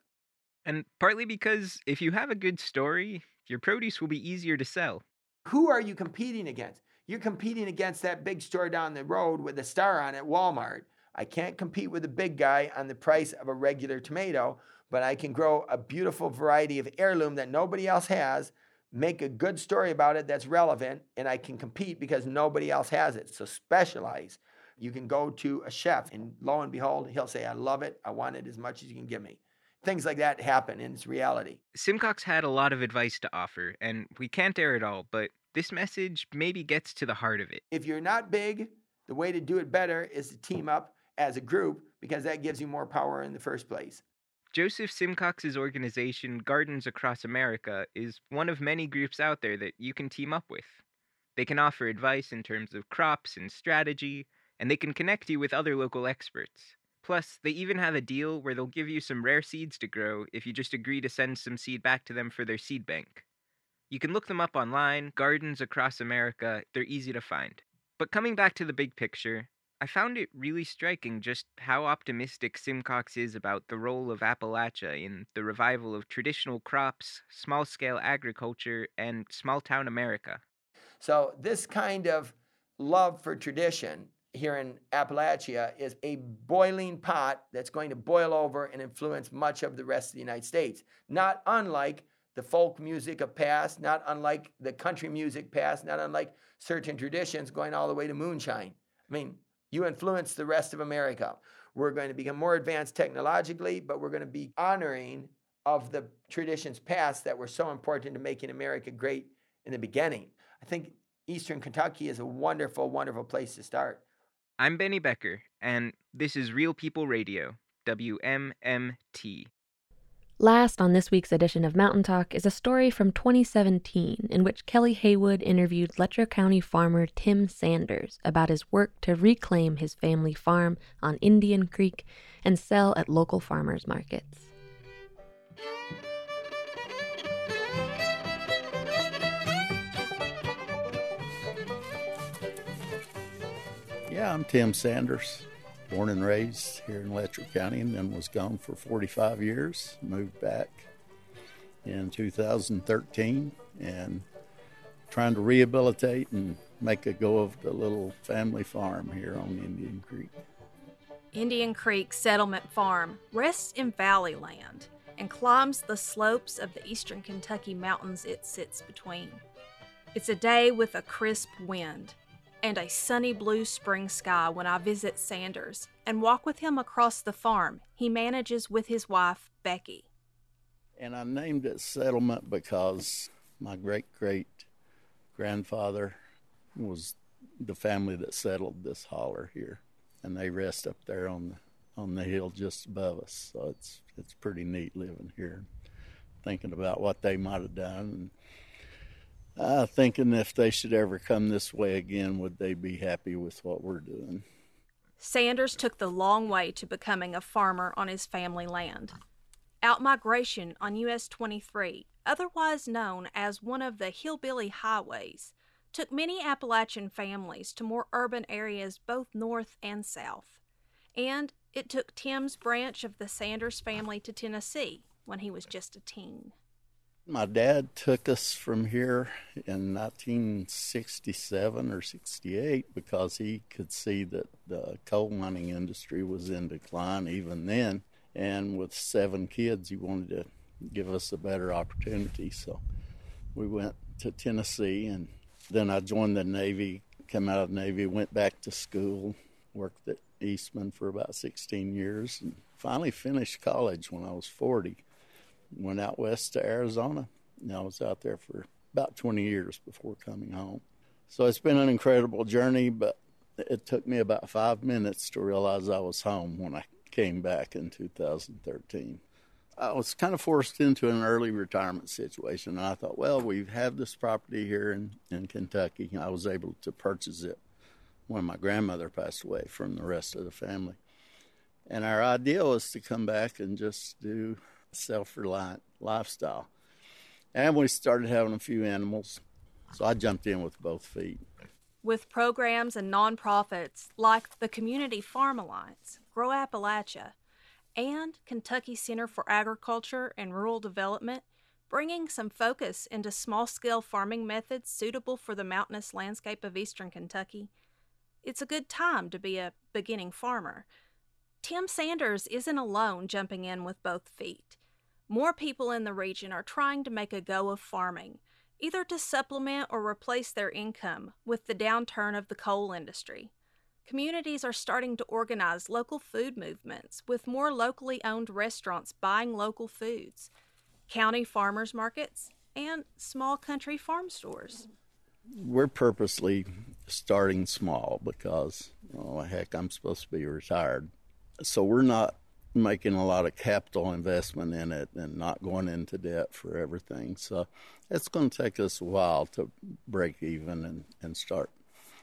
And partly because if you have a good story, your produce will be easier to sell. Who are you competing against? You're competing against that big store down the road with a star on it, Walmart. I can't compete with the big guy on the price of a regular tomato, but I can grow a beautiful variety of heirloom that nobody else has, make a good story about it that's relevant, and I can compete because nobody else has it. So specialize. You can go to a chef, and lo and behold, he'll say, I love it. I want it as much as you can give me. Things like that happen, in it's reality. Simcox had a lot of advice to offer, and we can't air it all, but this message maybe gets to the heart of it. If you're not big, the way to do it better is to team up as a group because that gives you more power in the first place. Joseph Simcox's organization, Gardens Across America, is one of many groups out there that you can team up with. They can offer advice in terms of crops and strategy, and they can connect you with other local experts. Plus, they even have a deal where they'll give you some rare seeds to grow if you just agree to send some seed back to them for their seed bank. You can look them up online, Gardens Across America, they're easy to find. But coming back to the big picture, I found it really striking just how optimistic Simcox is about the role of Appalachia in the revival of traditional crops, small scale agriculture, and small town America. So, this kind of love for tradition here in Appalachia is a boiling pot that's going to boil over and influence much of the rest of the United States. Not unlike the folk music of past, not unlike the country music past, not unlike certain traditions going all the way to moonshine. I mean, you influence the rest of America. We're going to become more advanced technologically, but we're going to be honoring of the traditions past that were so important to making America great in the beginning. I think Eastern Kentucky is a wonderful, wonderful place to start. I'm Benny Becker, and this is Real People Radio, WMMT. Last on this week's edition of Mountain Talk is a story from 2017 in which Kelly Haywood interviewed Letcher County farmer Tim Sanders about his work to reclaim his family farm on Indian Creek and sell at local farmers markets. Yeah, I'm Tim Sanders born and raised here in Letcher County and then was gone for 45 years. Moved back in 2013 and trying to rehabilitate and make a go of the little family farm here on Indian Creek. Indian Creek Settlement Farm rests in valley land and climbs the slopes of the eastern Kentucky mountains it sits between. It's a day with a crisp wind and a sunny blue spring sky when I visit Sanders and walk with him across the farm he manages with his wife, Becky. And I named it Settlement because my great great grandfather was the family that settled this holler here, and they rest up there on the on the hill just above us. So it's it's pretty neat living here, thinking about what they might have done, and uh, thinking if they should ever come this way again, would they be happy with what we're doing? Sanders took the long way to becoming a farmer on his family land. Outmigration on US 23, otherwise known as one of the hillbilly highways, took many Appalachian families to more urban areas both north and south. And it took Tim's branch of the Sanders family to Tennessee when he was just a teen. My dad took us from here in 1967 or 68 because he could see that the coal mining industry was in decline even then. And with seven kids, he wanted to give us a better opportunity. So we went to Tennessee and then I joined the Navy, came out of the Navy, went back to school, worked at Eastman for about 16 years, and finally finished college when I was 40. Went out west to Arizona. And I was out there for about 20 years before coming home. So it's been an incredible journey, but it took me about five minutes to realize I was home when I came back in 2013. I was kind of forced into an early retirement situation. And I thought, well, we have this property here in, in Kentucky. I was able to purchase it when my grandmother passed away from the rest of the family. And our idea was to come back and just do self reliant lifestyle. And we started having a few animals. So I jumped in with both feet. With programs and nonprofits like the Community Farm Alliance, Grow Appalachia, and Kentucky Center for Agriculture and Rural Development, bringing some focus into small scale farming methods suitable for the mountainous landscape of eastern Kentucky. It's a good time to be a beginning farmer. Tim Sanders isn't alone jumping in with both feet. More people in the region are trying to make a go of farming, either to supplement or replace their income with the downturn of the coal industry. Communities are starting to organize local food movements with more locally owned restaurants buying local foods, county farmers markets, and small country farm stores. We're purposely starting small because, oh, heck, I'm supposed to be retired. So we're not making a lot of capital investment in it and not going into debt for everything. So it's going to take us a while to break even and, and start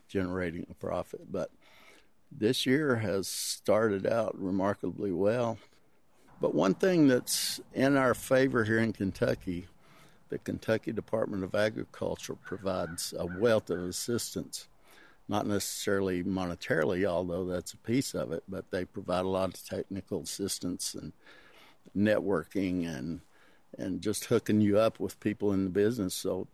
generating a profit. But this year has started out remarkably well. But one thing that's in our favor here in Kentucky, the Kentucky Department of Agriculture provides a wealth of assistance, not necessarily monetarily, although that's a piece of it, but they provide a lot of technical assistance and networking and and just hooking you up with people in the business. So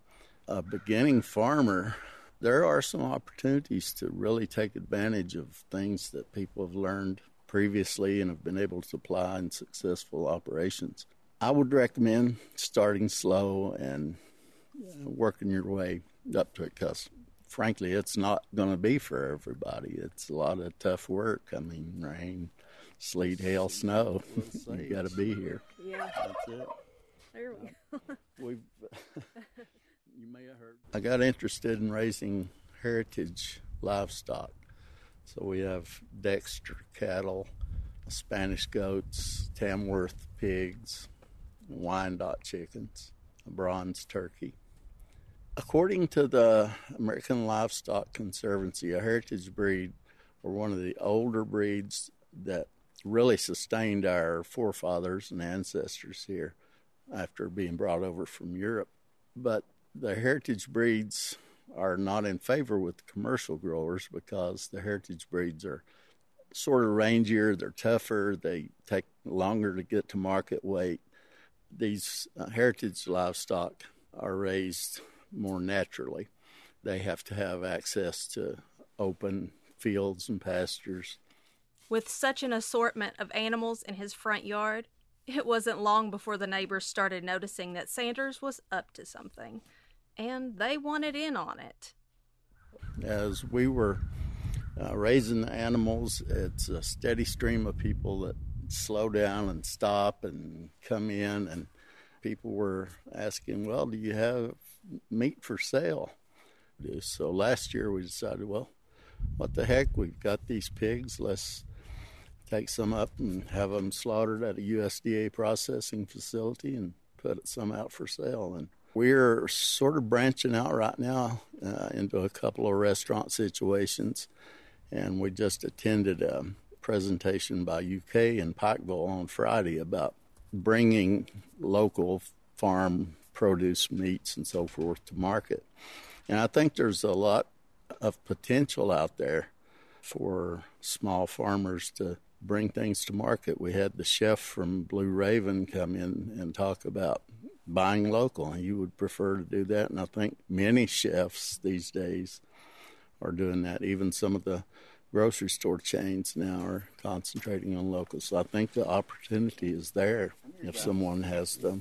a beginning farmer there are some opportunities to really take advantage of things that people have learned previously and have been able to apply in successful operations. I would recommend starting slow and uh, working your way up to it because, frankly, it's not going to be for everybody. It's a lot of tough work. I mean, rain, sleet, hail, snow. you got to be here. Yeah. That's it. There we uh, go. We've. you may have heard. I got interested in raising heritage livestock. So we have Dexter cattle, Spanish goats, Tamworth pigs, Wyandotte chickens, a bronze turkey. According to the American Livestock Conservancy, a heritage breed or one of the older breeds that really sustained our forefathers and ancestors here after being brought over from Europe. But the heritage breeds are not in favor with commercial growers because the heritage breeds are sort of rangier, they're tougher, they take longer to get to market weight. These uh, heritage livestock are raised more naturally. They have to have access to open fields and pastures. With such an assortment of animals in his front yard, it wasn't long before the neighbors started noticing that Sanders was up to something. and they wanted in on it. As we were uh, raising the animals, it's a steady stream of people that slow down and stop and come in, and people were asking, Well, do you have meat for sale? So last year we decided, well, what the heck? We've got these pigs. Let's take some up and have them slaughtered at a USDA processing facility and put some out for sale. And we're sort of branching out right now uh, into a couple of restaurant situations. And we just attended a presentation by UK in Pikeville on Friday about bringing local farm produce meats and so forth to market. And I think there's a lot of potential out there for small farmers to bring things to market. We had the chef from Blue Raven come in and talk about buying local, and you would prefer to do that. And I think many chefs these days are doing that. Even some of the grocery store chains now are concentrating on local. So I think the opportunity is there if someone has the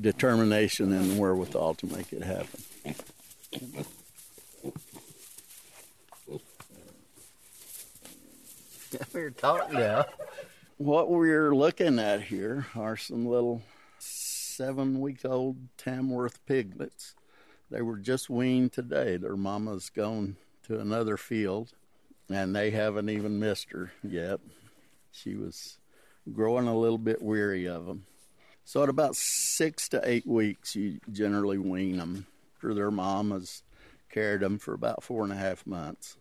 determination and wherewithal to make it happen. we're talking now. What we're looking at here are some little seven week old Tamworth piglets. They were just weaned today. Their mama's gone to another field, and they haven't even missed her yet. She was growing a little bit weary of them. So, at about six to eight weeks, you generally wean them. After their mom has carried them for about four and a half months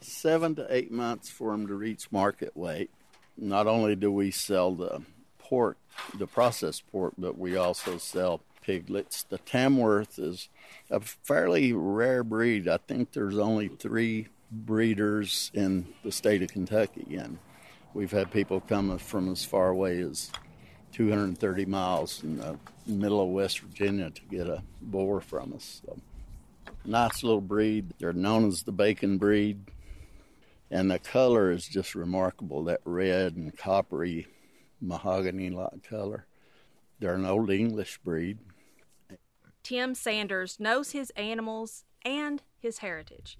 seven to eight months for them to reach market weight. Not only do we sell the pork, the processed pork, but we also sell piglets. The Tamworth is a fairly rare breed. I think there's only three breeders in the state of Kentucky, and we've had people come from as far away as 230 miles in the middle of West Virginia to get a boar from us. So, nice little breed. They're known as the bacon breed and the color is just remarkable that red and coppery mahogany like color. They're an old English breed. Tim Sanders knows his animals and his heritage.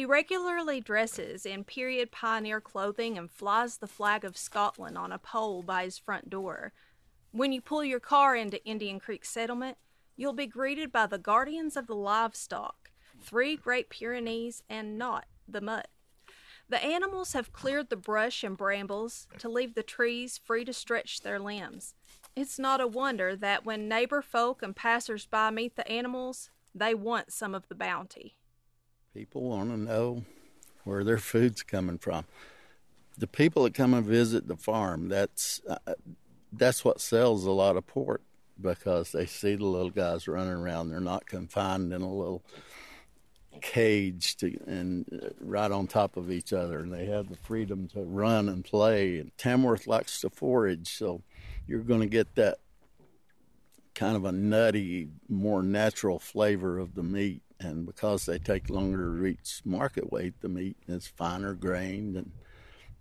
He regularly dresses in period pioneer clothing and flies the flag of Scotland on a pole by his front door. When you pull your car into Indian Creek Settlement, you'll be greeted by the guardians of the livestock, three Great Pyrenees and not the mutt. The animals have cleared the brush and brambles to leave the trees free to stretch their limbs. It's not a wonder that when neighbor folk and passers-by meet the animals, they want some of the bounty. People want to know where their food's coming from. The people that come and visit the farm, that's uh, that's what sells a lot of pork because they see the little guys running around. They're not confined in a little cage to, and uh, right on top of each other, and they have the freedom to run and play. And Tamworth likes to forage, so you're going to get that kind of a nutty, more natural flavor of the meat. And because they take longer to reach market weight, the meat is finer grained and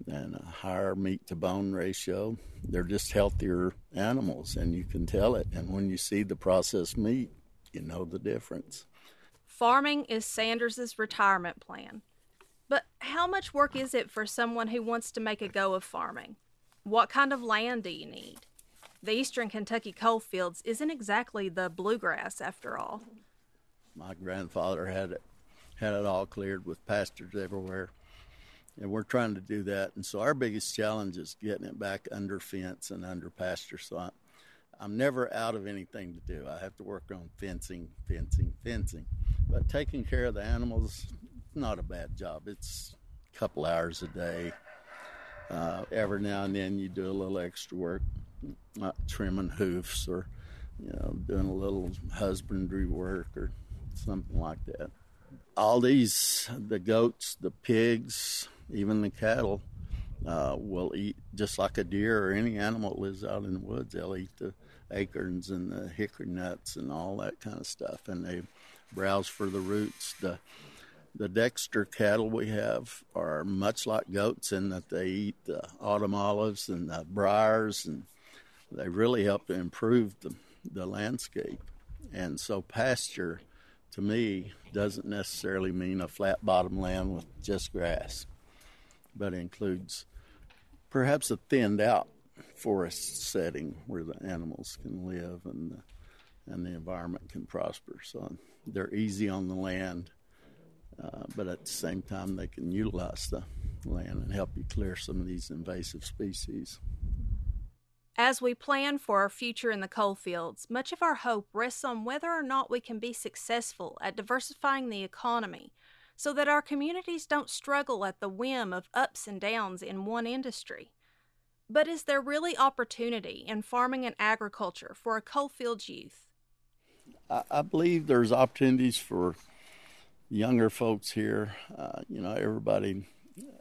and a higher meat to bone ratio. They're just healthier animals, and you can tell it. And when you see the processed meat, you know the difference. Farming is Sanders's retirement plan. But how much work is it for someone who wants to make a go of farming? What kind of land do you need? The eastern Kentucky coal fields isn't exactly the bluegrass after all. My grandfather had it had it all cleared with pastures everywhere. And we're trying to do that. And so our biggest challenge is getting it back under fence and under pasture. So I, I'm never out of anything to do. I have to work on fencing, fencing, fencing. But taking care of the animals, not a bad job. It's a couple hours a day. Uh, every now and then you do a little extra work, not trimming hoofs or, you know, doing a little husbandry work or something like that. All these, the goats, the pigs, even the cattle, uh, will eat just like a deer or any animal that lives out in the woods. They'll eat the acorns and the hickory nuts and all that kind of stuff, and they browse for the roots. The the Dexter cattle we have are much like goats in that they eat the autumn olives and the briars, and they really help to improve the, the landscape. And so pasture to me doesn't necessarily mean a flat bottom land with just grass, but includes perhaps a thinned out forest setting where the animals can live and the, and the environment can prosper. So they're easy on the land, uh, but at the same time they can utilize the land and help you clear some of these invasive species. As we plan for our future in the coal fields, much of our hope rests on whether or not we can be successful at diversifying the economy so that our communities don't struggle at the whim of ups and downs in one industry. But is there really opportunity in farming and agriculture for a coalfields youth? I, believe there's opportunities for younger folks here. Uh, you know, everybody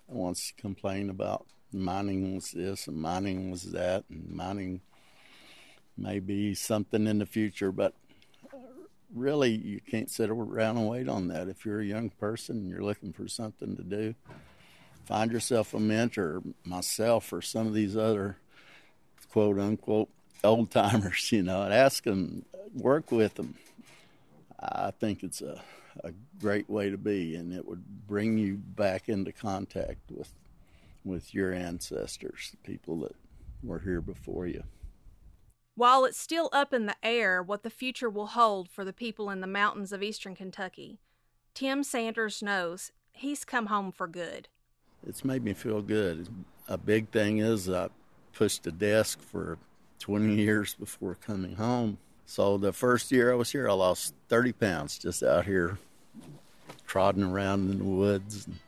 wants to complain about mining was this and mining was that and mining may be something in the future, but really you can't sit around and wait on that. If you're a young person and you're looking for something to do, find yourself a mentor, myself or some of these other quote unquote old timers, you know, and ask them, work with them. I think it's a, a great way to be, and it would bring you back into contact with with your ancestors, the people that were here before you. While it's still up in the air what the future will hold for the people in the mountains of eastern Kentucky, Tim Sanders knows he's come home for good. It's made me feel good. A big thing is I pushed a desk for 20 years before coming home. So the first year I was here, I lost 30 pounds just out here trotting around in the woods and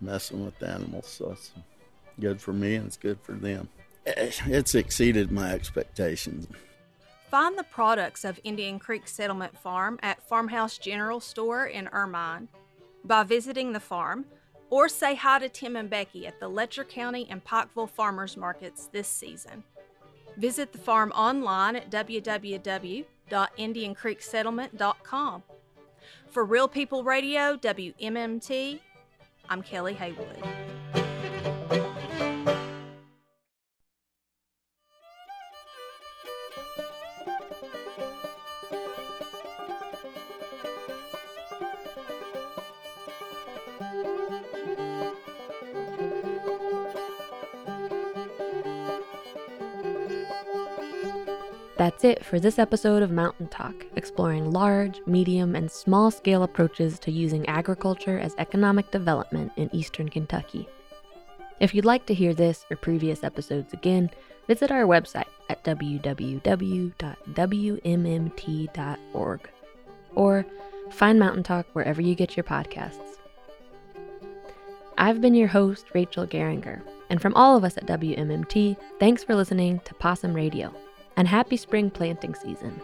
messing with animals. So it's good for me and it's good for them. It's exceeded my expectations. Find the products of Indian Creek Settlement Farm at Farmhouse General Store in Ermine by visiting the farm or say hi to Tim and Becky at the Letcher County and Pikeville Farmers Markets this season. Visit the farm online at www.indiancreeksettlement.com. For Real People Radio, WMMT, I'm Kelly Haywood. It for this episode of Mountain Talk, exploring large, medium, and small scale approaches to using agriculture as economic development in eastern Kentucky. If you'd like to hear this or previous episodes again, visit our website at www.wmmt.org or find Mountain Talk wherever you get your podcasts. I've been your host, Rachel Geringer, and from all of us at WMMT, thanks for listening to Possum Radio and happy spring planting season.